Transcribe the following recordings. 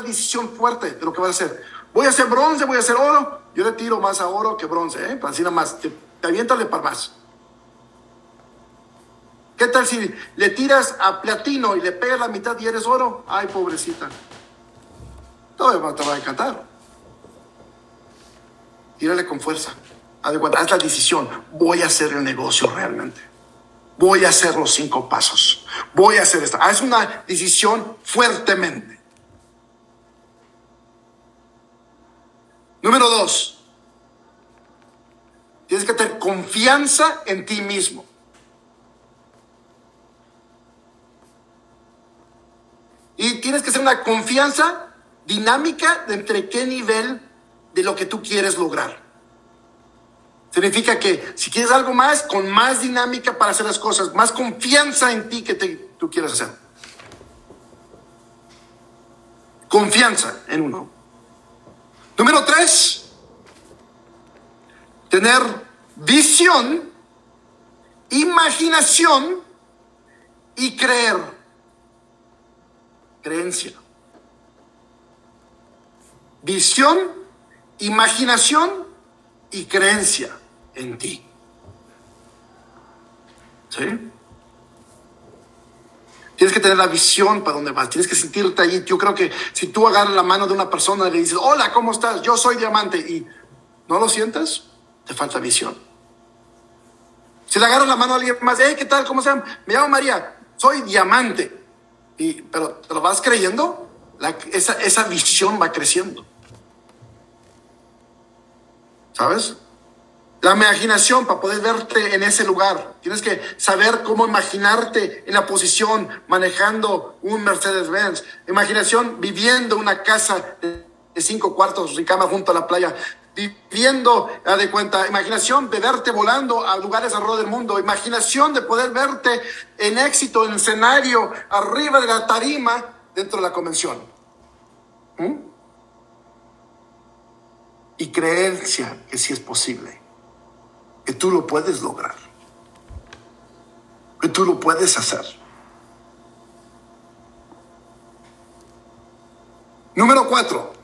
decisión fuerte de lo que vas a hacer. Voy a hacer bronce, voy a hacer oro. Yo le tiro más a oro que bronce, ¿eh? Así nada más. Te, te aviéntale para más. ¿Qué tal si le tiras a platino y le pegas la mitad y eres oro? Ay, pobrecita. Todo te va a encantar. Tírale con fuerza. De haz la decisión. Voy a hacer el negocio realmente. Voy a hacer los cinco pasos. Voy a hacer esto. Haz una decisión fuertemente. Número dos. Tienes que tener confianza en ti mismo. Y tienes que ser una confianza dinámica de entre qué nivel de lo que tú quieres lograr. Significa que si quieres algo más, con más dinámica para hacer las cosas, más confianza en ti que tú quieres hacer. Confianza en uno. Número tres, tener visión, imaginación y creer creencia. Visión, imaginación y creencia en ti. ¿Sí? Tienes que tener la visión para dónde vas, tienes que sentirte ahí. Yo creo que si tú agarras la mano de una persona y le dices, hola, ¿cómo estás? Yo soy diamante y no lo sientes, te falta visión. Si le agarras la mano a alguien más, hey, ¿qué tal? ¿Cómo se llama? Me llamo María, soy diamante. Y, pero te lo vas creyendo, esa, esa visión va creciendo. ¿Sabes? La imaginación para poder verte en ese lugar. Tienes que saber cómo imaginarte en la posición manejando un Mercedes-Benz. Imaginación viviendo una casa de cinco cuartos sin cama junto a la playa viviendo, de cuenta, imaginación de verte volando a lugares alrededor del mundo, imaginación de poder verte en éxito, en escenario, arriba de la tarima dentro de la convención. ¿Mm? Y creencia que sí es posible, que tú lo puedes lograr, que tú lo puedes hacer. Número cuatro,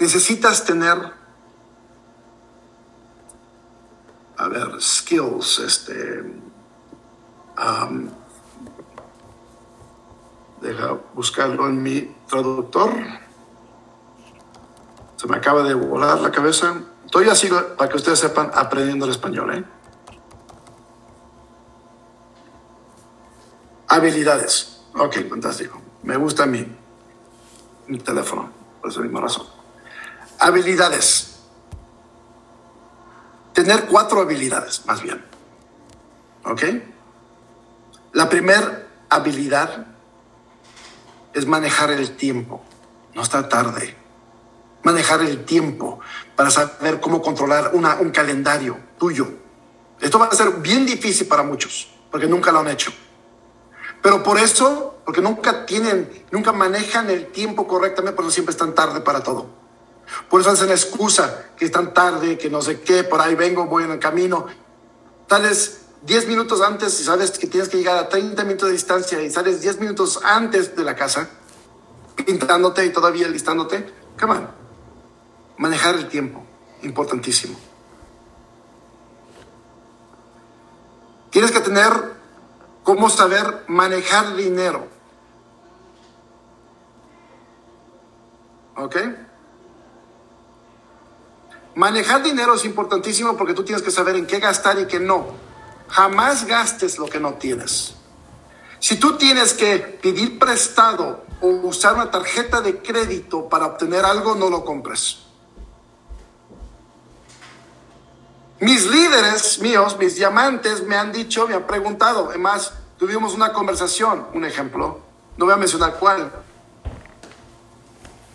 necesitas tener, a ver, skills, este, deja buscarlo en mi traductor. Se me acaba de volar la cabeza. Estoy así, para que ustedes sepan, aprendiendo el español. ¿eh? Habilidades. Ok, fantástico. Me gusta mi, mi teléfono, por esa misma razón. Habilidades. Tener cuatro habilidades, más bien. ¿Ok? La primera habilidad es manejar el tiempo. No está tarde. Manejar el tiempo para saber cómo controlar un calendario tuyo. Esto va a ser bien difícil para muchos, porque nunca lo han hecho. Pero por eso, porque nunca tienen, nunca manejan el tiempo correctamente, por eso siempre están tarde para todo. Por eso hacen la excusa que es tan tarde, que no sé qué, por ahí vengo, voy en el camino. Tales 10 minutos antes y sabes que tienes que llegar a 30 minutos de distancia y sales 10 minutos antes de la casa, pintándote y todavía listándote. Come on. Manejar el tiempo, importantísimo. Tienes que tener cómo saber manejar dinero. ¿Ok? Manejar dinero es importantísimo porque tú tienes que saber en qué gastar y qué no. Jamás gastes lo que no tienes. Si tú tienes que pedir prestado o usar una tarjeta de crédito para obtener algo, no lo compres. Mis líderes míos, mis diamantes, me han dicho, me han preguntado, además, tuvimos una conversación, un ejemplo, no voy a mencionar cuál,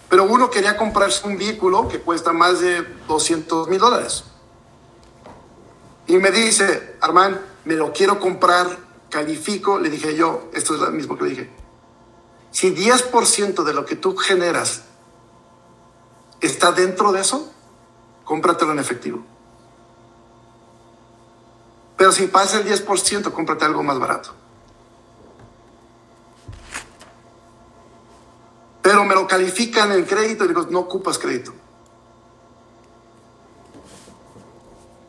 pero uno quería comprarse un vehículo que cuesta más de 200 mil dólares. Y me dice, Armand, me lo quiero comprar, califico. Le dije yo, esto es lo mismo que le dije. Si 10% de lo que tú generas está dentro de eso, cómpratelo en efectivo. Pero si pasa el 10%, cómprate algo más barato. Pero me lo califican en crédito y digo, no ocupas crédito.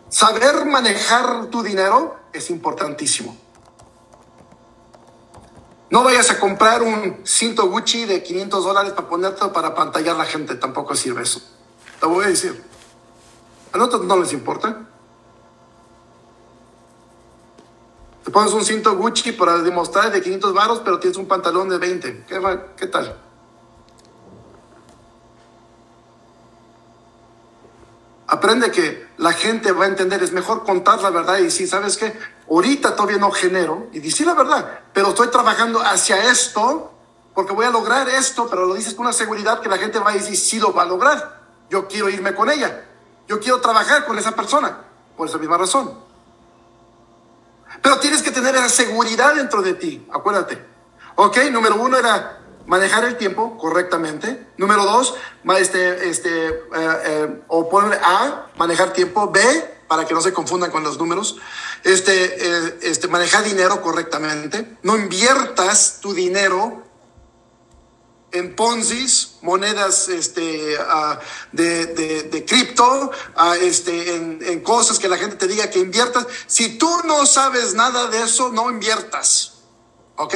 Saber manejar tu dinero es importantísimo. No vayas a comprar un cinto Gucci de 500 dólares para ponerte para pantallar a la gente, tampoco sirve eso. Te voy a decir. A nosotros no les importa. Te pones un cinto Gucci para demostrar de 500 varos, pero tienes un pantalón de 20. ¿Qué, qué tal? Aprende que la gente va a entender, es mejor contar la verdad y decir, ¿sabes qué? Ahorita todavía no genero y decir la verdad, pero estoy trabajando hacia esto porque voy a lograr esto, pero lo dices con una seguridad que la gente va a decir, sí lo va a lograr. Yo quiero irme con ella. Yo quiero trabajar con esa persona por esa misma razón. Pero tienes que tener esa seguridad dentro de ti, acuérdate. Ok, número uno era manejar el tiempo correctamente. Número dos, este, este, eh, eh, o poner A, manejar tiempo. B, para que no se confundan con los números, este, eh, este, manejar dinero correctamente. No inviertas tu dinero en Ponzi's, monedas este, ah, de, de, cripto, ah, este, en, cosas que la gente te diga que inviertas. Si tú no sabes nada de eso, no inviertas. ¿Ok?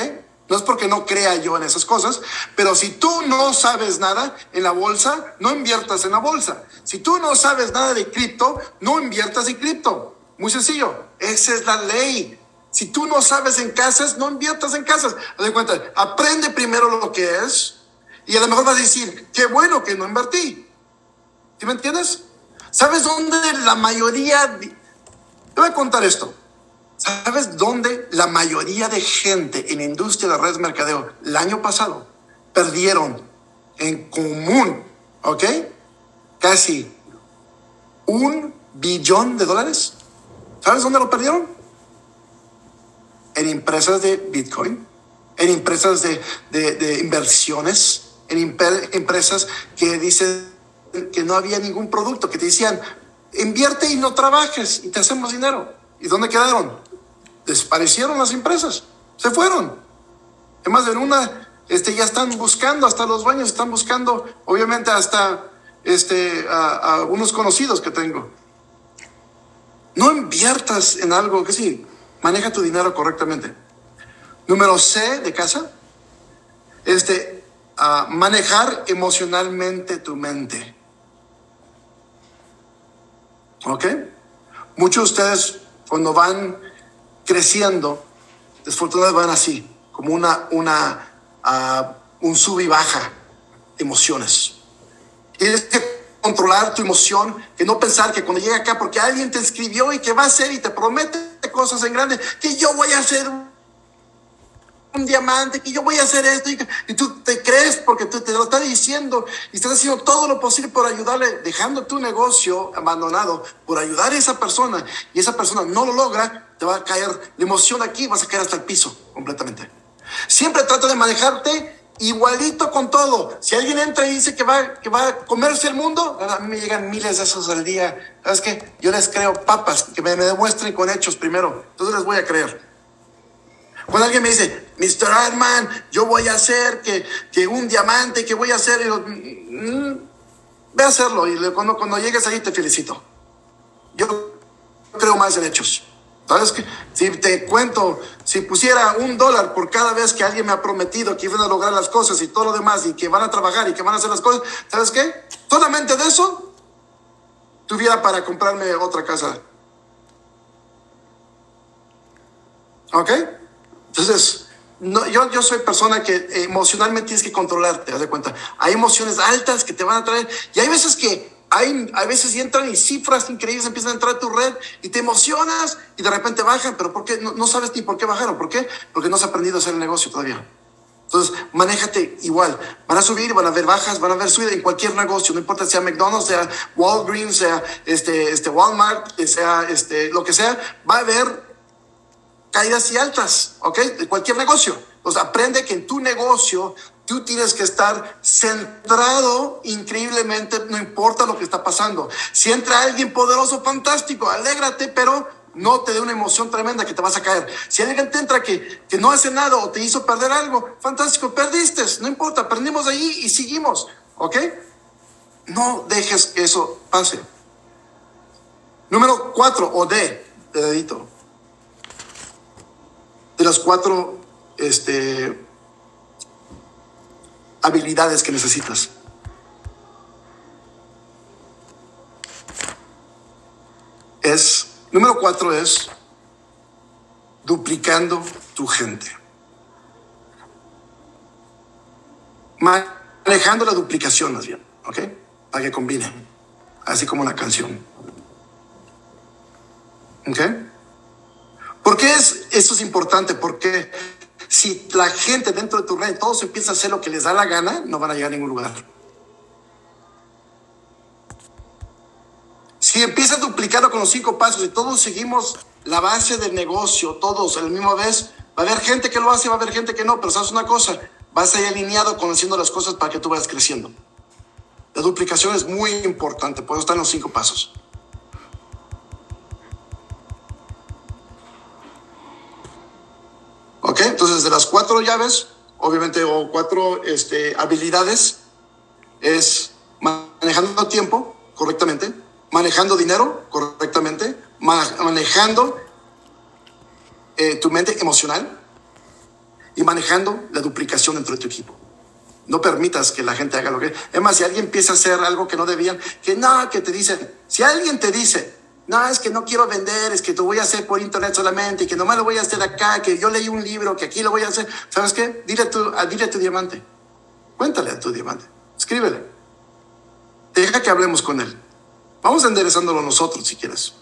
No es porque no crea yo en esas cosas, pero si tú no sabes nada en la bolsa, no inviertas en la bolsa. Si tú no sabes nada de cripto, no inviertas en cripto. Muy sencillo. Esa es la ley. Si tú no sabes en casas, no inviertas en casas. Haz cuenta, aprende primero lo que es y a lo mejor vas a decir, qué bueno que no invertí. ¿Sí me entiendes? ¿Sabes dónde la mayoría... Te voy a contar esto. ¿Sabes dónde la mayoría de gente en la industria de redes mercadeo el año pasado perdieron en común, ¿ok? Casi un billón de dólares. ¿Sabes dónde lo perdieron? En empresas de Bitcoin, en empresas de, de inversiones, en empresas que dicen que no había ningún producto, que te decían, invierte y no trabajes y te hacemos dinero. ¿Y dónde quedaron? desaparecieron las empresas, se fueron. En una, este, ya están buscando, hasta los baños están buscando, obviamente hasta este, a, unos conocidos que tengo. No inviertas en algo que sí, maneja tu dinero correctamente. Número C de casa, este, manejar emocionalmente tu mente. ¿Ok? Muchos de ustedes cuando van creciendo, desfortunadamente van así, como una, una, uh, un sub y baja emociones. Tienes que controlar tu emoción, que no pensar que cuando llega acá, porque alguien te escribió y que va a hacer y te promete cosas en grande, que yo voy a hacer un diamante, que yo voy a hacer esto, y, tú te crees porque tú te lo estás diciendo y estás haciendo todo lo posible por ayudarle, dejando tu negocio abandonado por ayudar a esa persona y esa persona no lo logra, te va a caer la emoción aquí, vas a caer hasta el piso completamente. Siempre trata de manejarte igualito con todo. Si alguien entra y dice que va, que va a comerse el mundo, a mí me llegan miles de esos al día. ¿Sabes qué? Yo les creo papas, que me, me demuestren con hechos primero. Entonces les voy a creer. Cuando alguien me dice, Mr. Arman, yo voy a hacer que, que un diamante, que voy a hacer, mm, ve a hacerlo y cuando, cuando llegues ahí te felicito. Yo creo más en hechos. ¿Sabes qué? Si te cuento, si pusiera un dólar por cada vez que alguien me ha prometido que iban a lograr las cosas y todo lo demás y que van a trabajar y que van a hacer las cosas, ¿sabes qué? Solamente de eso tuviera para comprarme otra casa. ¿Ok? Entonces, no, yo, yo soy persona que emocionalmente tienes que controlarte, haz de cuenta. Hay emociones altas que te van a traer y hay veces que hay, hay veces entran y cifras increíbles empiezan a entrar a tu red y te emocionas y de repente bajan, pero ¿por qué? No, no sabes ni por qué bajaron. ¿Por qué? Porque no has aprendido a hacer el negocio todavía. Entonces, manéjate igual. Van a subir, van a haber bajas, van a haber subidas en cualquier negocio, no importa sea McDonald's, sea Walgreens, sea este, este Walmart, sea este, lo que sea, va a haber caídas y altas, ¿ok? De cualquier negocio. Entonces aprende que en tu negocio tú tienes que estar centrado increíblemente, no importa lo que está pasando. Si entra alguien poderoso, fantástico, alégrate, pero no te dé una emoción tremenda que te vas a caer. Si alguien te entra que, que no hace nada o te hizo perder algo, fantástico, perdiste, no importa, aprendimos de ahí y seguimos, ¿ok? No dejes que eso pase. Número cuatro, o D, de dedito. De las cuatro este, habilidades que necesitas. Es, número cuatro es duplicando tu gente. Manejando la duplicación más bien, ¿ok? Para que combine, así como la canción. ¿Ok? ¿Por qué es, eso es importante? Porque si la gente dentro de tu red, todos empiezan a hacer lo que les da la gana, no van a llegar a ningún lugar. Si empiezas a duplicarlo con los cinco pasos y todos seguimos la base del negocio, todos a la misma vez, va a haber gente que lo hace, va a haber gente que no, pero sabes una cosa, vas a ir alineado con haciendo las cosas para que tú vayas creciendo. La duplicación es muy importante, por eso están los cinco pasos. Entonces, de las cuatro llaves, obviamente, o cuatro este, habilidades, es manejando tiempo correctamente, manejando dinero correctamente, manejando eh, tu mente emocional y manejando la duplicación dentro de tu equipo. No permitas que la gente haga lo que... Es más, si alguien empieza a hacer algo que no debían, que no, que te dicen, si alguien te dice, no, es que no quiero vender, es que lo voy a hacer por internet solamente, que nomás lo voy a hacer acá, que yo leí un libro, que aquí lo voy a hacer. ¿Sabes qué? Dile a tu, dile a tu diamante. Cuéntale a tu diamante. Escríbele. Deja que hablemos con él. Vamos enderezándolo nosotros si quieres.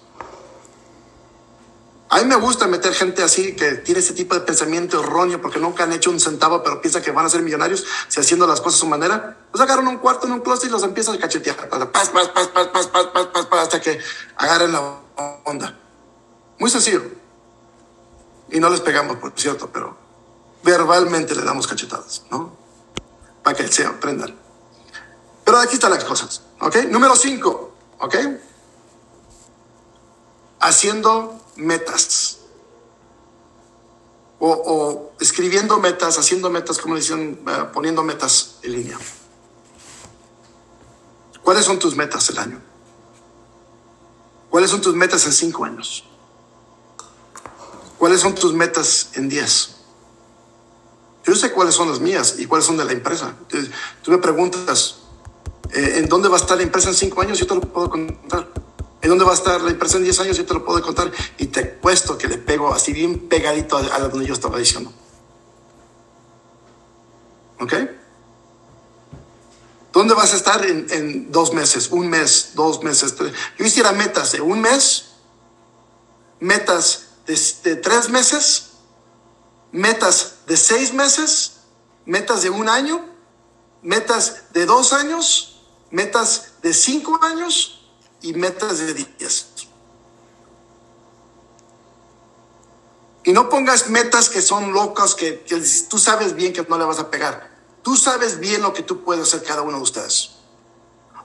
A mí me gusta meter gente así que tiene ese tipo de pensamiento erróneo porque nunca han hecho un centavo, pero piensa que van a ser millonarios si haciendo las cosas a su manera. Los agarran un cuarto en un closet y los empiezan a cachetear. Paz, paz, paz, paz, paz, paz, paz, paz, hasta que agarren la onda. Muy sencillo. Y no les pegamos, por cierto, pero verbalmente le damos cachetadas, ¿no? Para que se aprendan. Pero aquí están las cosas, ¿ok? Número cinco, ¿ok? Haciendo metas. O, escribiendo metas, haciendo metas, como dicen, eh, poniendo metas en línea. ¿Cuáles son tus metas el año? ¿Cuáles son tus metas en cinco años? ¿Cuáles son tus metas en diez? Yo sé cuáles son las mías y cuáles son de la empresa. tú me preguntas, eh, ¿en dónde va a estar la empresa en cinco años? Yo te lo puedo contar. ¿En dónde va a estar la empresa en 10 años? Yo te lo puedo contar y te puesto que le pego así bien pegadito a, donde yo estaba diciendo. ¿Ok? ¿Dónde vas a estar en, dos meses, un mes, dos meses? Yo hiciera metas de un mes, metas de, tres meses, metas de seis meses, metas de un año, metas de dos años, metas de cinco años y metas de 10. Y no pongas metas que son locas, que, tú sabes bien que no le vas a pegar. Tú sabes bien lo que tú puedes hacer cada uno de ustedes.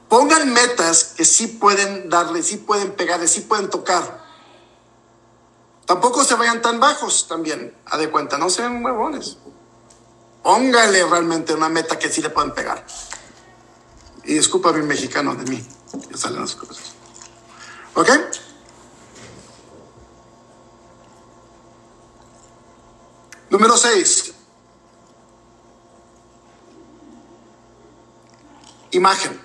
Pongan metas que sí pueden darle, sí pueden pegarle, sí pueden tocar. Tampoco se vayan tan bajos también, a de cuenta, no sean huevones. Póngale realmente una meta que sí le pueden pegar. Y disculpa mi mexicano de mí que salen las cosas. ¿Ok? Número 6. Imagen.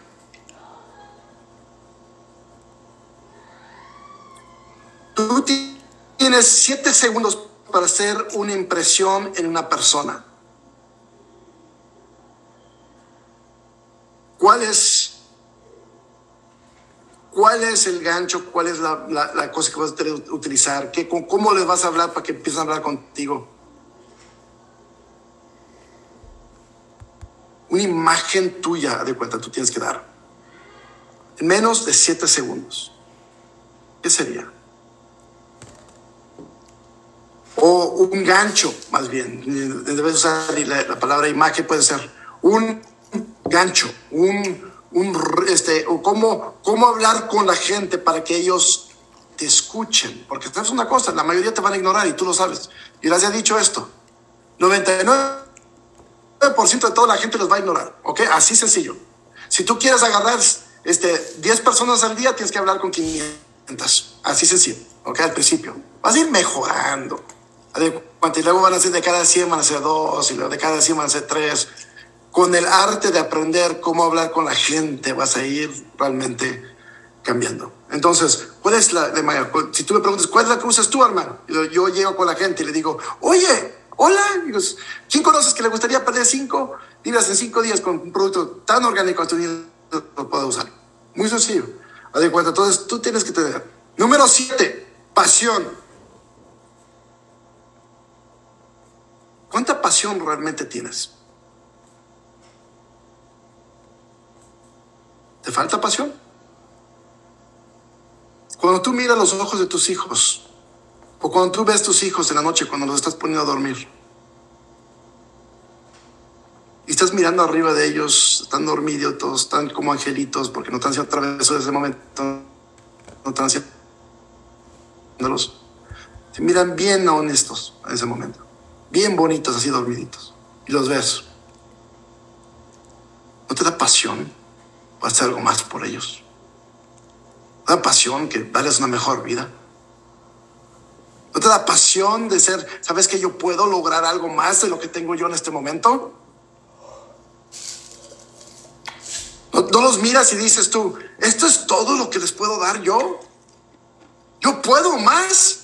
Tú tienes 7 segundos para hacer una impresión en una persona. ¿Cuál es ¿Cuál es el gancho? ¿Cuál es la, cosa que vas a utilizar? ¿Qué, ¿Cómo les vas a hablar para que empiecen a hablar contigo? Una imagen tuya, de cuenta, tú tienes que dar. En menos de siete segundos. ¿Qué sería? O un gancho, más bien. Debes usar la, la palabra imagen, puede ser un gancho, un un, este, o cómo, cómo hablar con la gente para que ellos te escuchen, porque sabes una cosa, la mayoría te van a ignorar y tú lo sabes. Y les he dicho esto, 99% de toda la gente los va a ignorar, ¿ok? Así sencillo. Si tú quieres agarrar este, 10 personas al día, tienes que hablar con 500. Así sencillo, ¿ok? Al principio. Vas a ir mejorando. Y luego van a ser de cada 100 van a ser dos, y luego de cada 100 van a ser tres. Con el arte de aprender cómo hablar con la gente, vas a ir realmente cambiando. Entonces, ¿cuál es la de mayor? Si tú me preguntas, ¿cuál es la que usas tú, hermano? Yo llego con la gente y le digo, oye, hola, ¿quién conoces que le gustaría perder cinco libras en cinco días con un producto tan orgánico que lo puedo usar? Muy sencillo. Haz de cuenta, entonces tú tienes que tener. Número siete, pasión. ¿Cuánta pasión realmente tienes? ¿Te falta pasión? Cuando tú miras los ojos de tus hijos, o cuando tú ves tus hijos en la noche cuando los estás poniendo a dormir, y estás mirando arriba de ellos, están dormidos, todos están como angelitos porque no están haciendo traveso de ese momento, no están haciendo se miran bien honestos en ese momento, bien bonitos, así dormiditos, y los ves. ¿No te da pasión hacer algo más por ellos? da pasión que darles una mejor vida? ¿No te da pasión de ser, sabes que yo puedo lograr algo más de lo que tengo yo en este momento? ¿No, los miras y dices tú, esto es todo lo que les puedo dar yo? ¿Yo puedo más?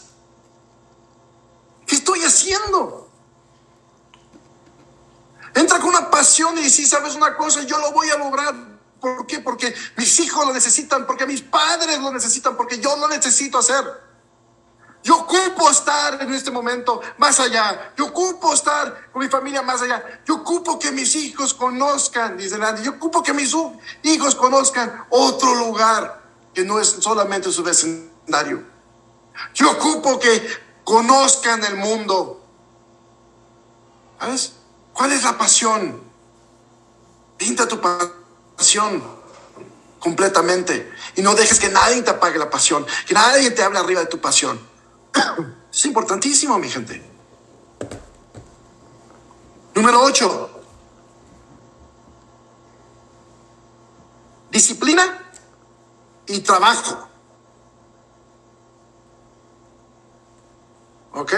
¿Qué estoy haciendo? Entra con una pasión y dices, sabes una cosa, yo lo voy a lograr. ¿Por qué? Porque mis hijos lo necesitan, porque mis padres lo necesitan, porque yo lo necesito hacer. Yo ocupo estar en este momento más allá. Yo ocupo estar con mi familia más allá. Yo ocupo que mis hijos conozcan, dice Andy. Yo ocupo que mis hijos conozcan otro lugar que no es solamente su vecindario. Yo ocupo que conozcan el mundo. ¿Sabes? ¿Cuál es la pasión? Pinta tu pasión pasión completamente. Y no dejes que nadie te apague la pasión, que nadie te hable arriba de tu pasión. Es importantísimo, mi gente. Número 8. Disciplina y trabajo. ¿Ok?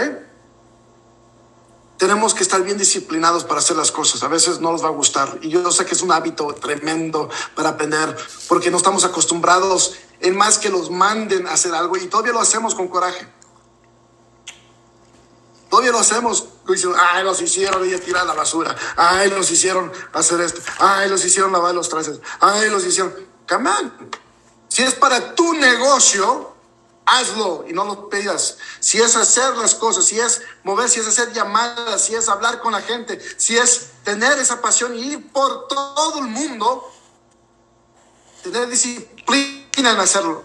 Tenemos que estar bien disciplinados para hacer las cosas. A veces no nos va a gustar. Y yo sé que es un hábito tremendo para aprender, porque no estamos acostumbrados en más que los manden a hacer algo y todavía lo hacemos con coraje. Todavía lo hacemos. Ay, los hicieron a tirar la basura. Ay, los hicieron hacer esto. Ay, los hicieron lavar los trastes. Ay, los hicieron. Come on. Si es para tu negocio, hazlo y no lo pidas. Si es hacer las cosas, si es mover, si es hacer llamadas, si es hablar con la gente, si es tener esa pasión y ir por todo el mundo, tener disciplina en hacerlo.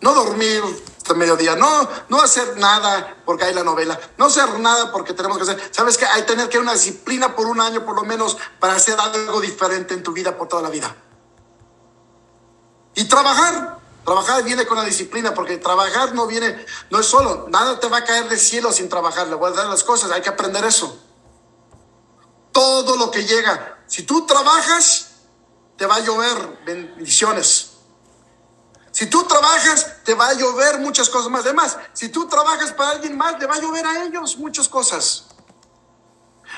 No dormir hasta mediodía, no, no hacer nada porque hay la novela, no hacer nada porque tenemos que hacer. Sabes que hay que tener que una disciplina por un año por lo menos para hacer algo diferente en tu vida por toda la vida. Y trabajar, Trabajar viene con la disciplina, porque trabajar no viene, no es solo, nada te va a caer del cielo sin trabajar, le voy a dar las cosas, hay que aprender eso. Todo lo que llega, si tú trabajas, te va a llover bendiciones. Si tú trabajas, te va a llover muchas cosas más. Además, si tú trabajas para alguien más, le va a llover a ellos muchas cosas.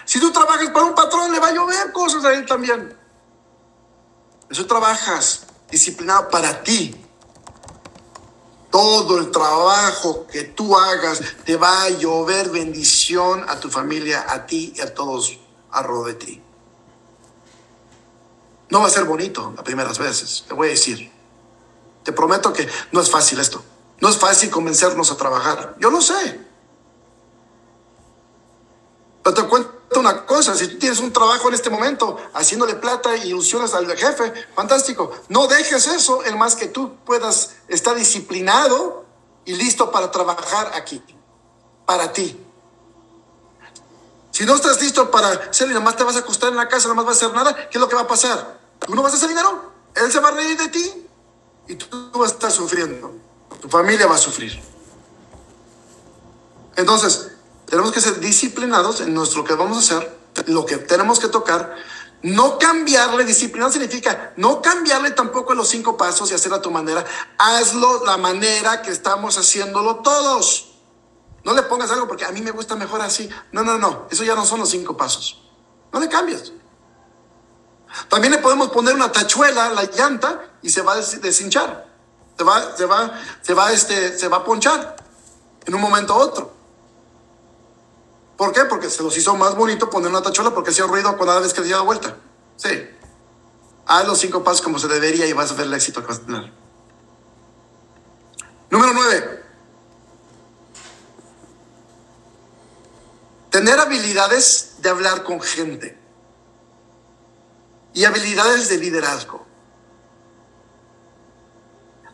Si tú trabajas para un patrón, le va a llover cosas a él también. Eso trabajas disciplinado para ti, todo el trabajo que tú hagas te va a llover bendición a tu familia, a ti y a todos alrededor de ti. No va a ser bonito las primeras veces, te voy a decir. Te prometo que no es fácil esto. No es fácil convencernos a trabajar. Yo lo sé. Pero te cuento una cosa, si tú tienes un trabajo en este momento haciéndole plata y ilusiones al jefe, fantástico. No dejes eso, el más que tú puedas estar disciplinado y listo para trabajar aquí, para ti. Si no estás listo para hacer y más te vas a acostar en la casa, no más vas a hacer nada, ¿qué es lo que va a pasar? ¿Tú no vas a hacer dinero? Él se va a reír de ti y tú vas a estar sufriendo. tu familia va a sufrir. Entonces, tenemos que ser disciplinados en nuestro que vamos a hacer, lo que tenemos que tocar. No cambiarle, disciplina significa no cambiarle tampoco los cinco pasos y hacerlo a tu manera. Hazlo la manera que estamos haciéndolo todos. No le pongas algo porque a mí me gusta mejor así. No, no, no. Eso ya no son los cinco pasos. No le cambies. También le podemos poner una tachuela a la llanta y se va a deshinchar. Se va, se va, se va, este, se va a ponchar en un momento u otro. ¿Por qué? Porque se los hizo más bonito poner una tachuela porque hacía ruido cada vez que le vuelta. Sí. Haz los cinco pasos como se debería y vas a ver el éxito que vas a tener. Número nueve. Tener habilidades de hablar con gente y habilidades de liderazgo.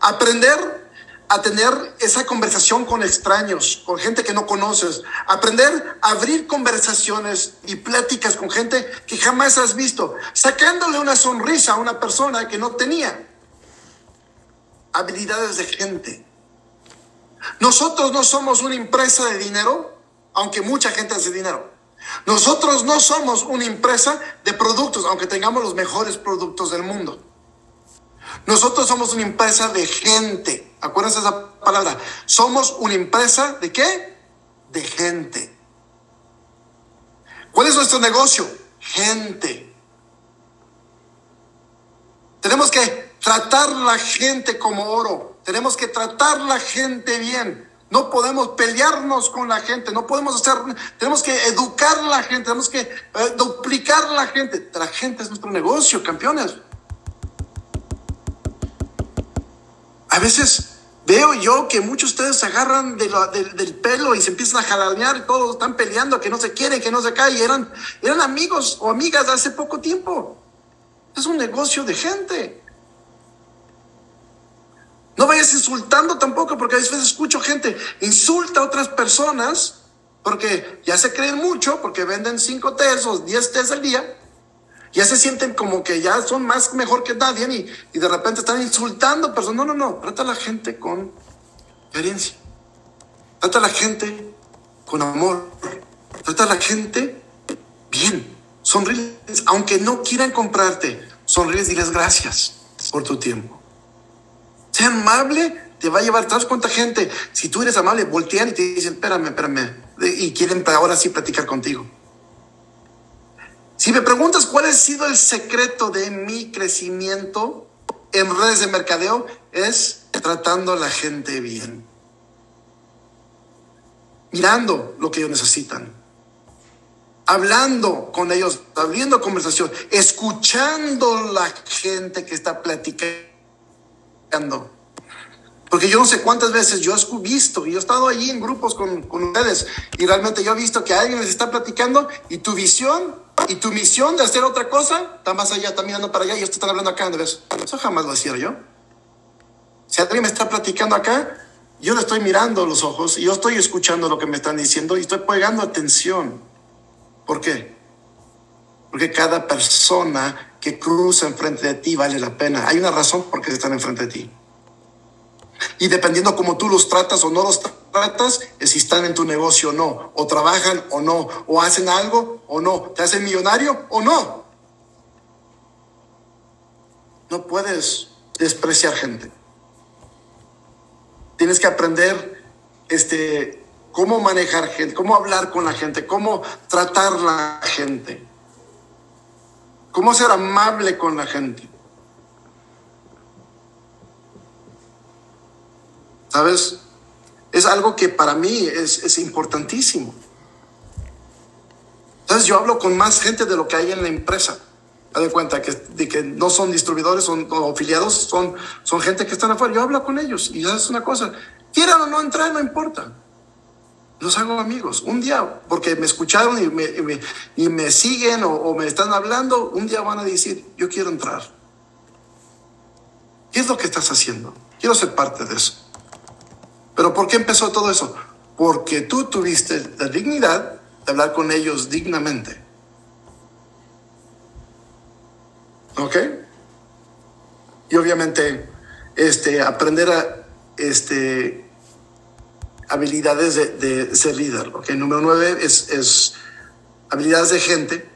Aprender a tener esa conversación con extraños, con gente que no conoces, aprender a abrir conversaciones y pláticas con gente que jamás has visto, sacándole una sonrisa a una persona que no tenía. Habilidades de gente. Nosotros no somos una empresa de dinero, aunque mucha gente hace dinero. Nosotros no somos una empresa de productos, aunque tengamos los mejores productos del mundo. Nosotros somos una empresa de gente. Acuérdense esa palabra. Somos una empresa de qué? De gente. ¿Cuál es nuestro negocio? Gente. Tenemos que tratar la gente como oro. Tenemos que tratar la gente bien. No podemos pelearnos con la gente, no podemos hacer, tenemos que educar la gente, tenemos que eh, duplicar la gente. La gente es nuestro negocio, campeones. A veces veo yo que muchos de ustedes se agarran del pelo y se empiezan a jalanear todos están peleando, que no se quieren, que no se caen. Eran, eran amigos o amigas hace poco tiempo. Es un negocio de gente. No vayas insultando tampoco, porque a veces escucho gente insulta a otras personas porque ya se creen mucho, porque venden cinco tés o diez tés al día ya se sienten como que ya son más mejor que nadie y, de repente están insultando personas. No, no, no, trata a la gente con experiencia. Trata a la gente con amor. Trata a la gente bien. Sonríes, aunque no quieran comprarte, sonríes, diles gracias por tu tiempo. Sea amable, te va a llevar. ¿Sabes cuánta gente? Si tú eres amable, voltean y te dicen, espérame, espérame. Y quieren ahora sí platicar contigo. Si me preguntas cuál ha sido el secreto de mi crecimiento en redes de mercadeo, es tratando a la gente bien. Mirando lo que ellos necesitan. Hablando con ellos, abriendo conversación, escuchando la gente que está platicando. Porque yo no sé cuántas veces yo he visto y he estado allí en grupos con, con ustedes y realmente yo he visto que alguien les está platicando y tu visión y tu misión de hacer otra cosa está más allá, está mirando para allá y esto está hablando acá, Andrés. Eso jamás lo hacía yo. Si alguien me está platicando acá, yo le estoy mirando los ojos y yo estoy escuchando lo que me están diciendo y estoy pegando atención. ¿Por qué? Porque cada persona que cruza enfrente de ti vale la pena. Hay una razón por qué están enfrente de ti. Y dependiendo cómo tú los tratas o no los tratas, es si están en tu negocio o no, o trabajan o no, o hacen algo o no, te hacen millonario o no. No puedes despreciar gente. Tienes que aprender este, cómo manejar gente, cómo hablar con la gente, cómo tratar la gente, cómo ser amable con la gente. ¿Sabes? Es algo que para mí es, importantísimo. Entonces yo hablo con más gente de lo que hay en la empresa. Te de cuenta que, de que no son distribuidores son, o afiliados, son, gente que están afuera. Yo hablo con ellos y es una cosa. Quieran o no entrar, no importa. Los hago amigos. Un día, porque me escucharon y me, y me, siguen o, o, me están hablando, un día van a decir, yo quiero entrar. ¿Qué es lo que estás haciendo? Quiero ser parte de eso. Pero ¿por qué empezó todo eso? Porque tú tuviste la dignidad de hablar con ellos dignamente. ¿Ok? Y obviamente, este, aprender a este, habilidades de, ser líder. ¿okay? Número nueve es, es habilidades de gente,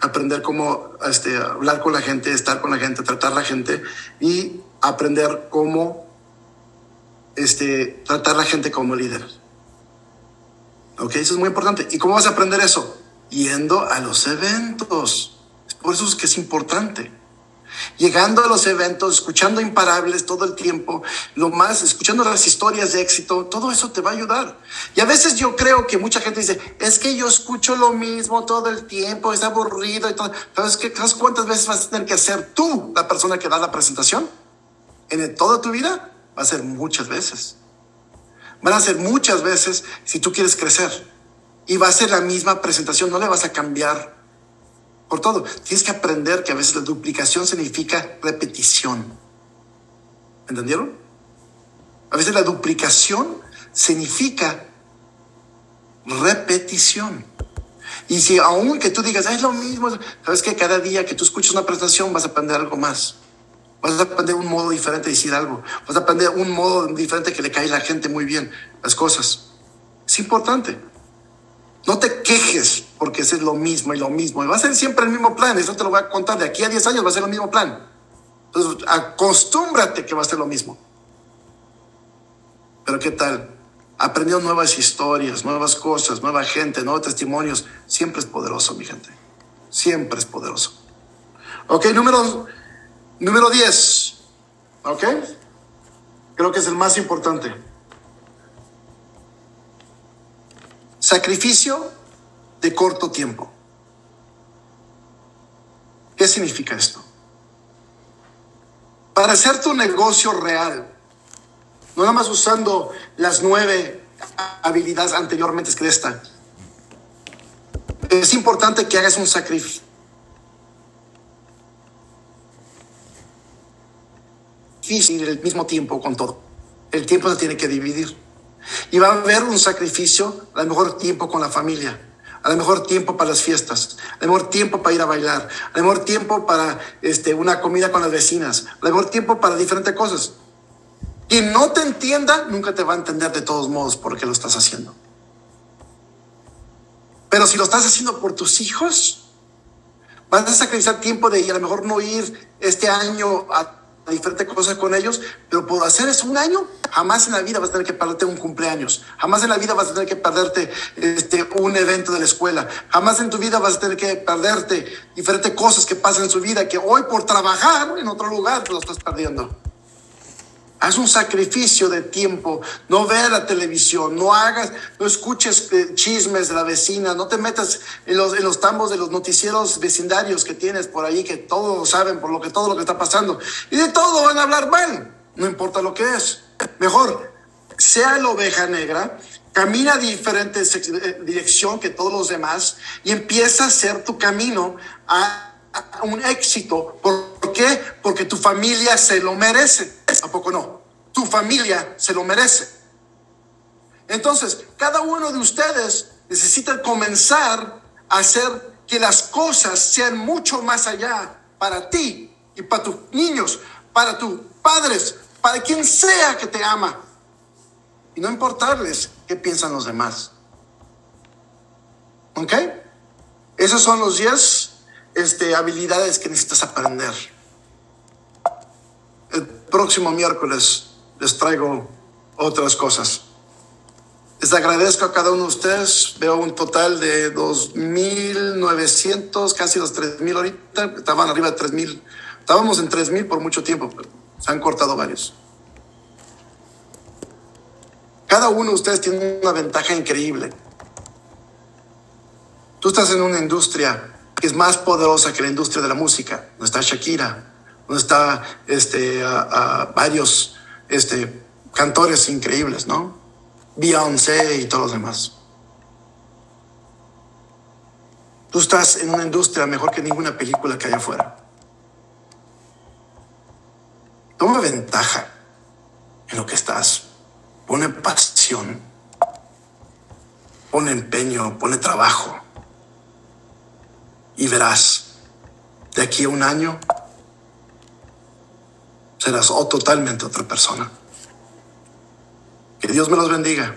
aprender cómo este, hablar con la gente, estar con la gente, tratar a la gente y aprender cómo este, tratar a la gente como líder. ¿Ok? Eso es muy importante. ¿Y cómo vas a aprender eso? Yendo a los eventos. Por eso es que es importante llegando a los eventos, escuchando imparables todo el tiempo, lo más, escuchando las historias de éxito, todo eso te va a ayudar. Y a veces yo creo que mucha gente dice, es que yo escucho lo mismo todo el tiempo, es aburrido y todo. Pero es que, ¿sabes cuántas veces vas a tener que ser tú la persona que da la presentación? En toda tu vida va a ser muchas veces. Van a ser muchas veces si tú quieres crecer. Y va a ser la misma presentación, no le vas a cambiar por todo. Tienes que aprender que a veces la duplicación significa repetición. ¿Entendieron? A veces la duplicación significa repetición. Y si aún que tú digas, es lo mismo, sabes que cada día que tú escuchas una presentación vas a aprender algo más. Vas a aprender un modo diferente de decir algo. Vas a aprender un modo diferente que le cae a la gente muy bien las cosas. Es importante. No te quejes porque es lo mismo y lo mismo. Y va a ser siempre el mismo plan. Eso te lo voy a contar. De aquí a 10 años va a ser el mismo plan. Entonces, acostúmbrate que va a ser lo mismo. Pero ¿qué tal? Aprendiendo nuevas historias, nuevas cosas, nueva gente, nuevos testimonios. Siempre es poderoso, mi gente. Siempre es poderoso. Ok, número, número 10. Ok. Creo que es el más importante. Sacrificio de corto tiempo. ¿Qué significa esto? Para hacer tu negocio real, no nada más usando las nueve habilidades anteriormente que esta, es importante que hagas un sacrificio. Y el mismo tiempo con todo. El tiempo se tiene que dividir. Y va a haber un sacrificio, a lo mejor tiempo con la familia, a lo mejor tiempo para las fiestas, a lo mejor tiempo para ir a bailar, a lo mejor tiempo para este, una comida con las vecinas, a lo mejor tiempo para diferentes cosas. Quien no te entienda, nunca te va a entender de todos modos por qué lo estás haciendo. Pero si lo estás haciendo por tus hijos, vas a sacrificar tiempo de ir, a lo mejor no ir este año a diferentes cosas con ellos, pero por hacer eso un año, jamás en la vida vas a tener que perderte un cumpleaños, jamás en la vida vas a tener que perderte este, un evento de la escuela, jamás en tu vida vas a tener que perderte diferentes cosas que pasan en su vida que hoy por trabajar en otro lugar te lo estás perdiendo. Haz un sacrificio de tiempo, no veas la televisión, no hagas, no escuches eh, chismes de la vecina, no te metas en los, en los tambos de los noticieros vecindarios que tienes por ahí, que todos saben por lo que todo lo que está pasando. Y de todo van a hablar mal, no importa lo que es. Mejor, sea la oveja negra, camina a diferente eh, dirección que todos los demás y empieza a hacer tu camino a un éxito. ¿Por qué? Porque tu familia se lo merece. ¿A poco no? Tu familia se lo merece. Entonces, cada uno de ustedes necesita comenzar a hacer que las cosas sean mucho más allá para ti y para tus niños, para tus padres, para quien sea que te ama. Y no importarles qué piensan los demás. ¿Ok? Esos son los 10 este, habilidades que necesitas aprender. Próximo miércoles les traigo otras cosas. Les agradezco a cada uno de ustedes. Veo un total de 2.900, casi los 3.000 ahorita. Estaban arriba de 3.000. Estábamos en 3.000 por mucho tiempo, pero se han cortado varios. Cada uno de ustedes tiene una ventaja increíble. Tú estás en una industria que es más poderosa que la industria de la música. Donde está Shakira, donde está este, varios este, cantores increíbles, ¿no? Beyoncé y todos los demás. Tú estás en una industria mejor que ninguna película que hay afuera. Toma ventaja en lo que estás. Pone pasión. Pone empeño, pone trabajo y verás, de aquí a un año serás o totalmente otra persona. Dios me los bendiga.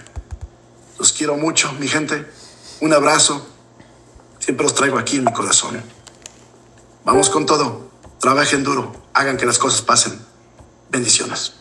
Los quiero mucho, mi gente. Un abrazo. Siempre los traigo aquí en mi corazón. Vamos con todo. Trabajen duro. Hagan que las cosas pasen. Bendiciones.